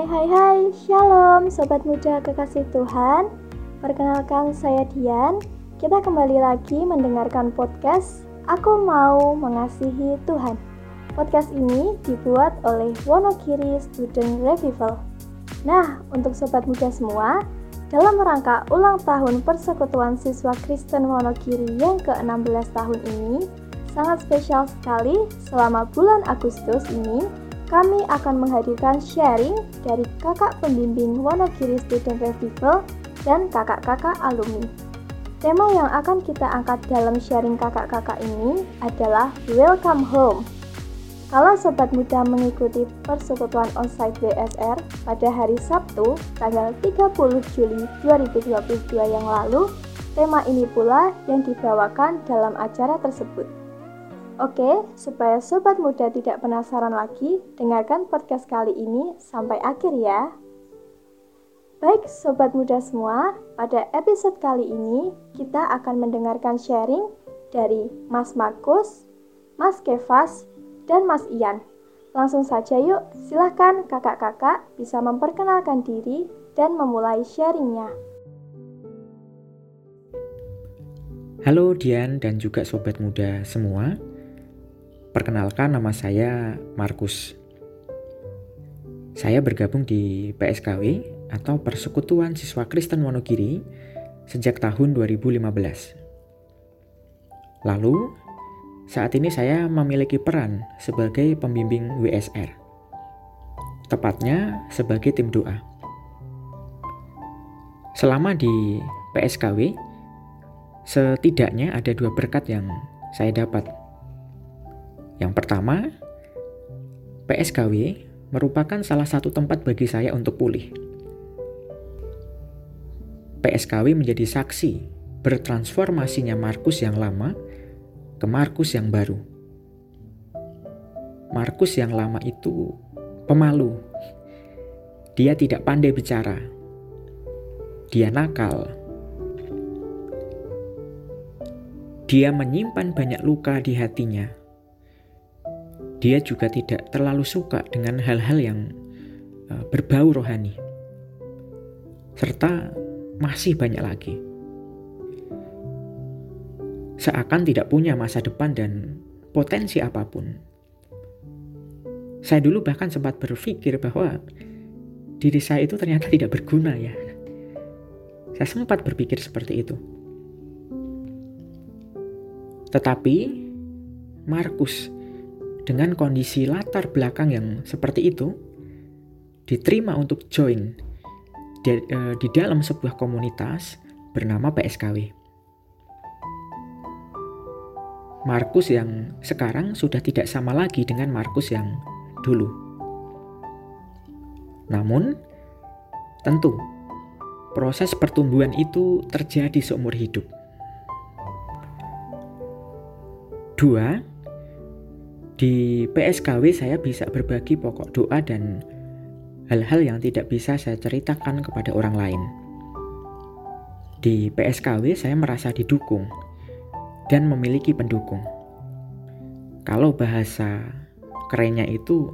Hai hai hai, shalom sobat muda kekasih Tuhan. Perkenalkan saya Dian. Kita kembali lagi mendengarkan podcast Aku Mau Mengasihi Tuhan. Podcast ini dibuat oleh Wonogiri Student Revival. Nah, untuk sobat muda semua dalam rangka ulang tahun Persekutuan Siswa Kristen Wonogiri yang ke-16 tahun ini, sangat spesial sekali selama bulan Agustus ini kami akan menghadirkan sharing dari kakak pembimbing Wonogiri Student Festival dan kakak-kakak alumni. Tema yang akan kita angkat dalam sharing kakak-kakak ini adalah Welcome Home. Kalau sobat muda mengikuti persekutuan onsite WSR pada hari Sabtu tanggal 30 Juli 2022 yang lalu, tema ini pula yang dibawakan dalam acara tersebut. Oke, supaya sobat muda tidak penasaran lagi, dengarkan podcast kali ini sampai akhir ya. Baik, sobat muda semua, pada episode kali ini kita akan mendengarkan sharing dari Mas Markus, Mas Kevas, dan Mas Ian. Langsung saja yuk, silahkan kakak-kakak bisa memperkenalkan diri dan memulai sharingnya. Halo Dian dan juga sobat muda semua. Perkenalkan nama saya Markus. Saya bergabung di PSKW atau Persekutuan Siswa Kristen Wonogiri sejak tahun 2015. Lalu, saat ini saya memiliki peran sebagai pembimbing WSR. Tepatnya sebagai tim doa. Selama di PSKW, setidaknya ada dua berkat yang saya dapat yang pertama, PSKW merupakan salah satu tempat bagi saya untuk pulih. PSKW menjadi saksi bertransformasinya Markus yang lama ke Markus yang baru. Markus yang lama itu pemalu. Dia tidak pandai bicara. Dia nakal. Dia menyimpan banyak luka di hatinya dia juga tidak terlalu suka dengan hal-hal yang uh, berbau rohani. Serta masih banyak lagi. Seakan tidak punya masa depan dan potensi apa pun. Saya dulu bahkan sempat berpikir bahwa diri saya itu ternyata tidak berguna ya. Saya sempat berpikir seperti itu. Tetapi Markus dengan kondisi latar belakang yang seperti itu, diterima untuk join di, uh, di dalam sebuah komunitas bernama PSKW. Markus yang sekarang sudah tidak sama lagi dengan Markus yang dulu. Namun, tentu proses pertumbuhan itu terjadi seumur hidup. Dua, di PSKW saya bisa berbagi pokok doa dan hal-hal yang tidak bisa saya ceritakan kepada orang lain. Di PSKW saya merasa didukung dan memiliki pendukung. Kalau bahasa kerennya itu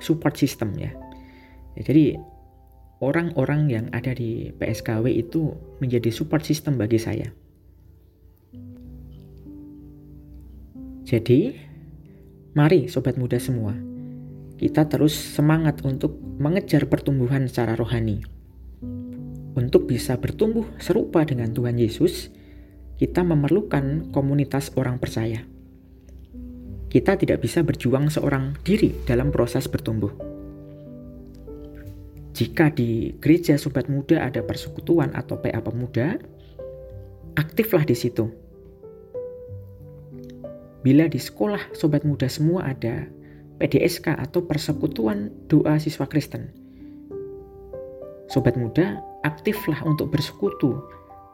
support system ya. ya jadi orang-orang yang ada di PSKW itu menjadi support system bagi saya. Jadi, Mari sobat muda semua, kita terus semangat untuk mengejar pertumbuhan secara rohani. Untuk bisa bertumbuh serupa dengan Tuhan Yesus, kita memerlukan komunitas orang percaya. Kita tidak bisa berjuang seorang diri dalam proses bertumbuh. Jika di gereja sobat muda ada persekutuan atau PA pemuda, aktiflah di situ Bila di sekolah sobat muda semua ada PDSK atau Persekutuan Doa Siswa Kristen. Sobat muda, aktiflah untuk bersekutu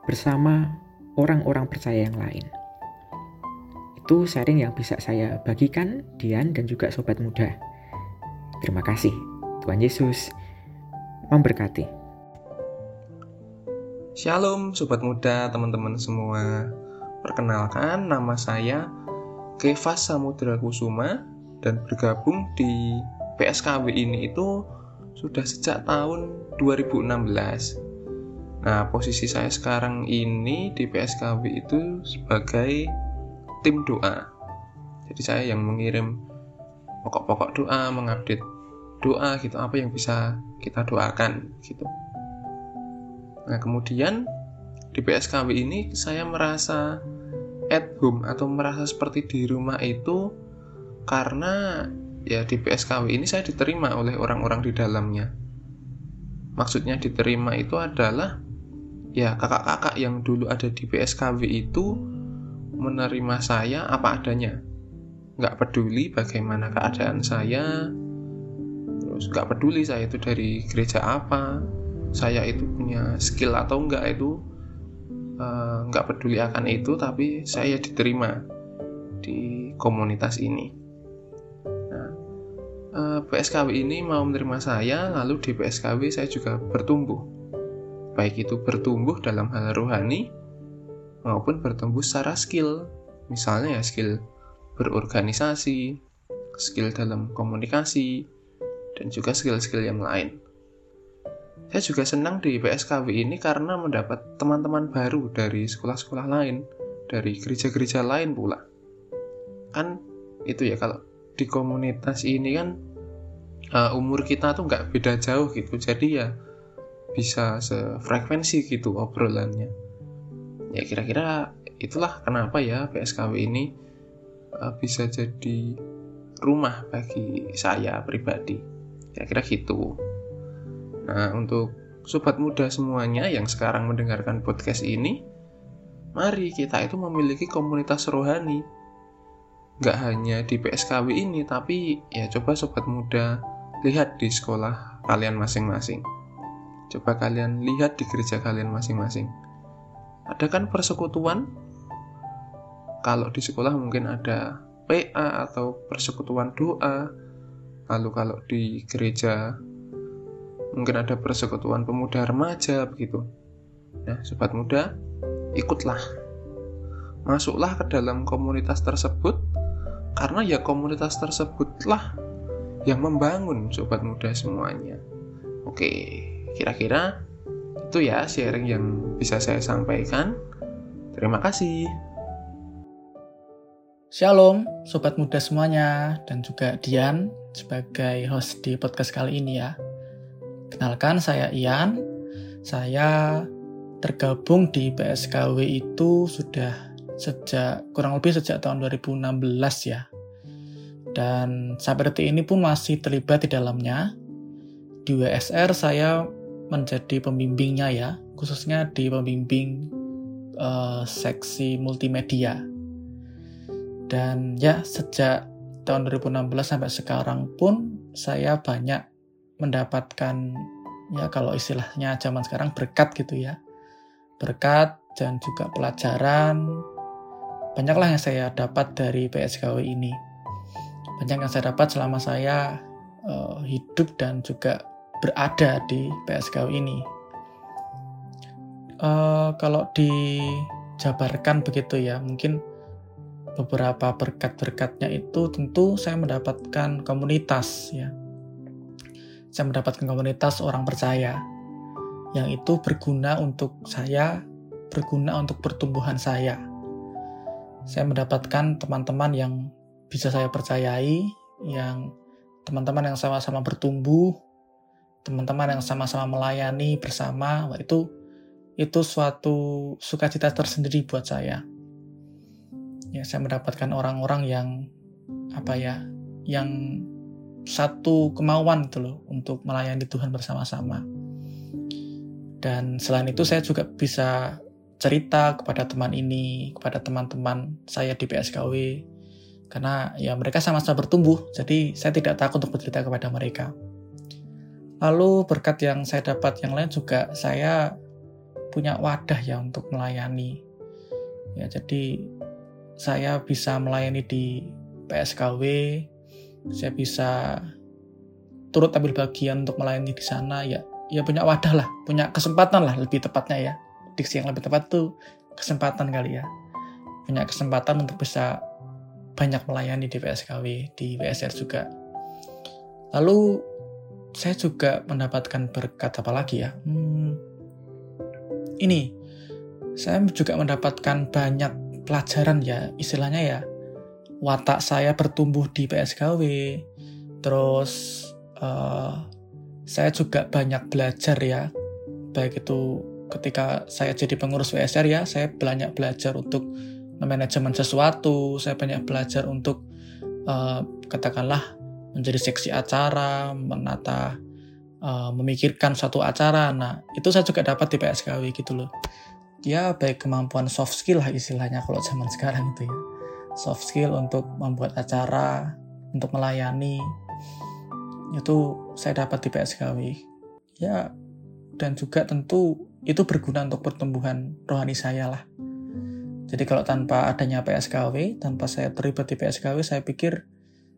bersama orang-orang percaya yang lain. Itu sharing yang bisa saya bagikan, Dian dan juga sobat muda. Terima kasih. Tuhan Yesus memberkati. Shalom sobat muda, teman-teman semua. Perkenalkan nama saya Kevas Samudra Kusuma dan bergabung di PSKW ini itu sudah sejak tahun 2016. Nah, posisi saya sekarang ini di PSKW itu sebagai tim doa. Jadi saya yang mengirim pokok-pokok doa, mengupdate doa gitu, apa yang bisa kita doakan gitu. Nah, kemudian di PSKW ini saya merasa at home atau merasa seperti di rumah itu karena ya di PSKW ini saya diterima oleh orang-orang di dalamnya. Maksudnya diterima itu adalah ya kakak-kakak yang dulu ada di PSKW itu menerima saya apa adanya. Nggak peduli bagaimana keadaan saya, terus nggak peduli saya itu dari gereja apa, saya itu punya skill atau enggak itu eh, nggak peduli akan itu, tapi saya diterima di komunitas ini. PSKW ini mau menerima saya, lalu di PSKW saya juga bertumbuh. Baik itu bertumbuh dalam hal rohani maupun bertumbuh secara skill. Misalnya ya skill berorganisasi, skill dalam komunikasi, dan juga skill-skill yang lain. Saya juga senang di PSKW ini karena mendapat teman-teman baru dari sekolah-sekolah lain, dari gereja-gereja lain pula. Kan itu ya kalau di komunitas ini kan uh, umur kita tuh nggak beda jauh gitu. Jadi ya bisa sefrekuensi gitu obrolannya. Ya kira-kira itulah kenapa ya PSKW ini uh, bisa jadi rumah bagi saya pribadi. Kira-kira gitu nah untuk sobat muda semuanya yang sekarang mendengarkan podcast ini mari kita itu memiliki komunitas rohani nggak hanya di PSKW ini tapi ya coba sobat muda lihat di sekolah kalian masing-masing. Coba kalian lihat di gereja kalian masing-masing. Ada kan persekutuan? Kalau di sekolah mungkin ada PA atau persekutuan doa. Lalu kalau di gereja mungkin ada persekutuan pemuda remaja begitu. Nah, sobat muda, ikutlah. Masuklah ke dalam komunitas tersebut karena ya komunitas tersebutlah yang membangun sobat muda semuanya. Oke, kira-kira itu ya sharing yang bisa saya sampaikan. Terima kasih. Shalom, sobat muda semuanya, dan juga Dian sebagai host di podcast kali ini ya. Kenalkan, saya Ian. Saya tergabung di PSKW itu sudah sejak kurang lebih sejak tahun 2016 ya dan sampai detik ini pun masih terlibat di dalamnya. Di WSR saya menjadi pembimbingnya ya, khususnya di pembimbing uh, seksi multimedia. Dan ya sejak tahun 2016 sampai sekarang pun saya banyak mendapatkan ya kalau istilahnya zaman sekarang berkat gitu ya. Berkat dan juga pelajaran banyaklah yang saya dapat dari PSKW ini banyak yang saya dapat selama saya uh, hidup dan juga berada di PSKW ini. Uh, kalau dijabarkan begitu ya, mungkin beberapa berkat-berkatnya itu tentu saya mendapatkan komunitas ya. Saya mendapatkan komunitas orang percaya yang itu berguna untuk saya, berguna untuk pertumbuhan saya. Saya mendapatkan teman-teman yang bisa saya percayai, yang teman-teman yang sama-sama bertumbuh, teman-teman yang sama-sama melayani bersama, itu itu suatu sukacita tersendiri buat saya. Ya, saya mendapatkan orang-orang yang apa ya, yang satu kemauan itu loh untuk melayani Tuhan bersama-sama. Dan selain itu saya juga bisa cerita kepada teman ini, kepada teman-teman saya di PSKW, karena ya mereka sama-sama bertumbuh, jadi saya tidak takut untuk bercerita kepada mereka. Lalu berkat yang saya dapat yang lain juga saya punya wadah ya untuk melayani. Ya, jadi saya bisa melayani di PSKW, saya bisa turut ambil bagian untuk melayani di sana ya ya punya wadah lah, punya kesempatan lah lebih tepatnya ya. Diksi yang lebih tepat tuh kesempatan kali ya. Punya kesempatan untuk bisa banyak melayani di PSKW, di WSR juga. Lalu saya juga mendapatkan berkat apa lagi ya? Hmm, ini, saya juga mendapatkan banyak pelajaran ya, istilahnya ya, watak saya bertumbuh di PSKW, terus uh, saya juga banyak belajar ya, baik itu ketika saya jadi pengurus WSR ya, saya banyak belajar untuk manajemen sesuatu, saya banyak belajar untuk uh, katakanlah menjadi seksi acara, menata, uh, memikirkan suatu acara. Nah, itu saya juga dapat di PSKW gitu loh. Ya, baik kemampuan soft skill lah istilahnya kalau zaman sekarang itu ya. Soft skill untuk membuat acara, untuk melayani. Itu saya dapat di PSKW. Ya, dan juga tentu itu berguna untuk pertumbuhan rohani saya lah. Jadi kalau tanpa adanya PSKW, tanpa saya terlibat di PSKW, saya pikir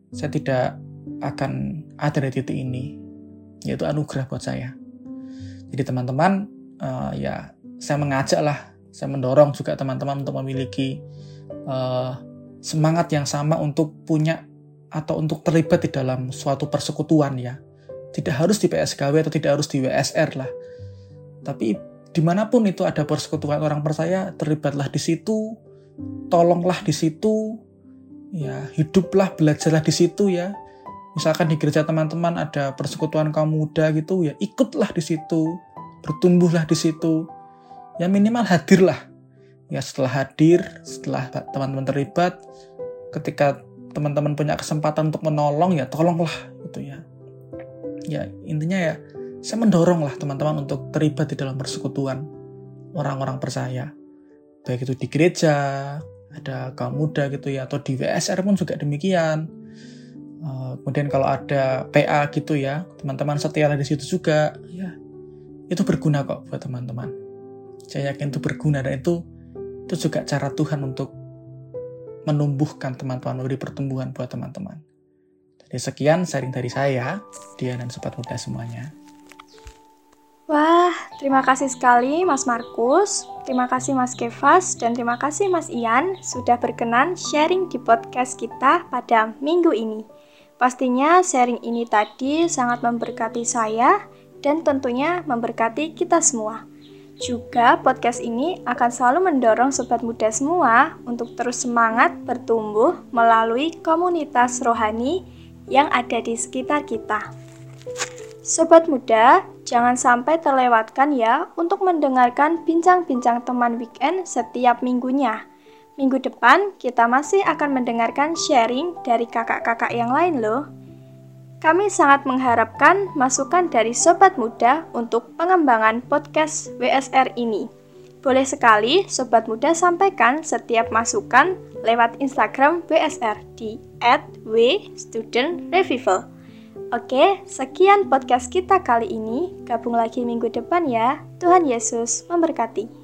saya tidak akan ada di titik ini, yaitu anugerah buat saya. Jadi teman-teman, uh, ya saya mengajak lah, saya mendorong juga teman-teman untuk memiliki uh, semangat yang sama untuk punya atau untuk terlibat di dalam suatu persekutuan ya. Tidak harus di PSKW atau tidak harus di WSR lah. Tapi di mana pun itu ada persekutuan orang percaya, terlibatlah di situ, tolonglah di situ, ya hiduplah, belajarlah di situ ya. Misalkan di gereja teman-teman ada persekutuan kaum muda gitu, ya ikutlah di situ, bertumbuhlah di situ, ya minimal hadirlah. Ya setelah hadir, setelah teman-teman terlibat, ketika teman-teman punya kesempatan untuk menolong ya tolonglah gitu ya. Ya intinya ya saya mendorong lah teman-teman untuk terlibat di dalam persekutuan orang-orang percaya. Baik itu di gereja, ada kaum muda gitu ya, atau di WSR pun juga demikian. Uh, kemudian kalau ada PA gitu ya, teman-teman setia di situ juga, ya itu berguna kok buat teman-teman. Saya yakin itu berguna dan itu itu juga cara Tuhan untuk menumbuhkan teman-teman, memberi pertumbuhan buat teman-teman. Jadi sekian sharing dari saya, dia dan sobat muda semuanya. Wah, terima kasih sekali Mas Markus, terima kasih Mas Kevas, dan terima kasih Mas Ian sudah berkenan sharing di podcast kita pada minggu ini. Pastinya sharing ini tadi sangat memberkati saya dan tentunya memberkati kita semua. Juga podcast ini akan selalu mendorong sobat muda semua untuk terus semangat bertumbuh melalui komunitas rohani yang ada di sekitar kita. Sobat muda, jangan sampai terlewatkan ya untuk mendengarkan bincang-bincang teman weekend setiap minggunya. Minggu depan kita masih akan mendengarkan sharing dari kakak-kakak yang lain loh. Kami sangat mengharapkan masukan dari sobat muda untuk pengembangan podcast WSR ini. Boleh sekali sobat muda sampaikan setiap masukan lewat Instagram WSR di @w_student_revival. Oke, sekian podcast kita kali ini. Gabung lagi minggu depan ya. Tuhan Yesus memberkati.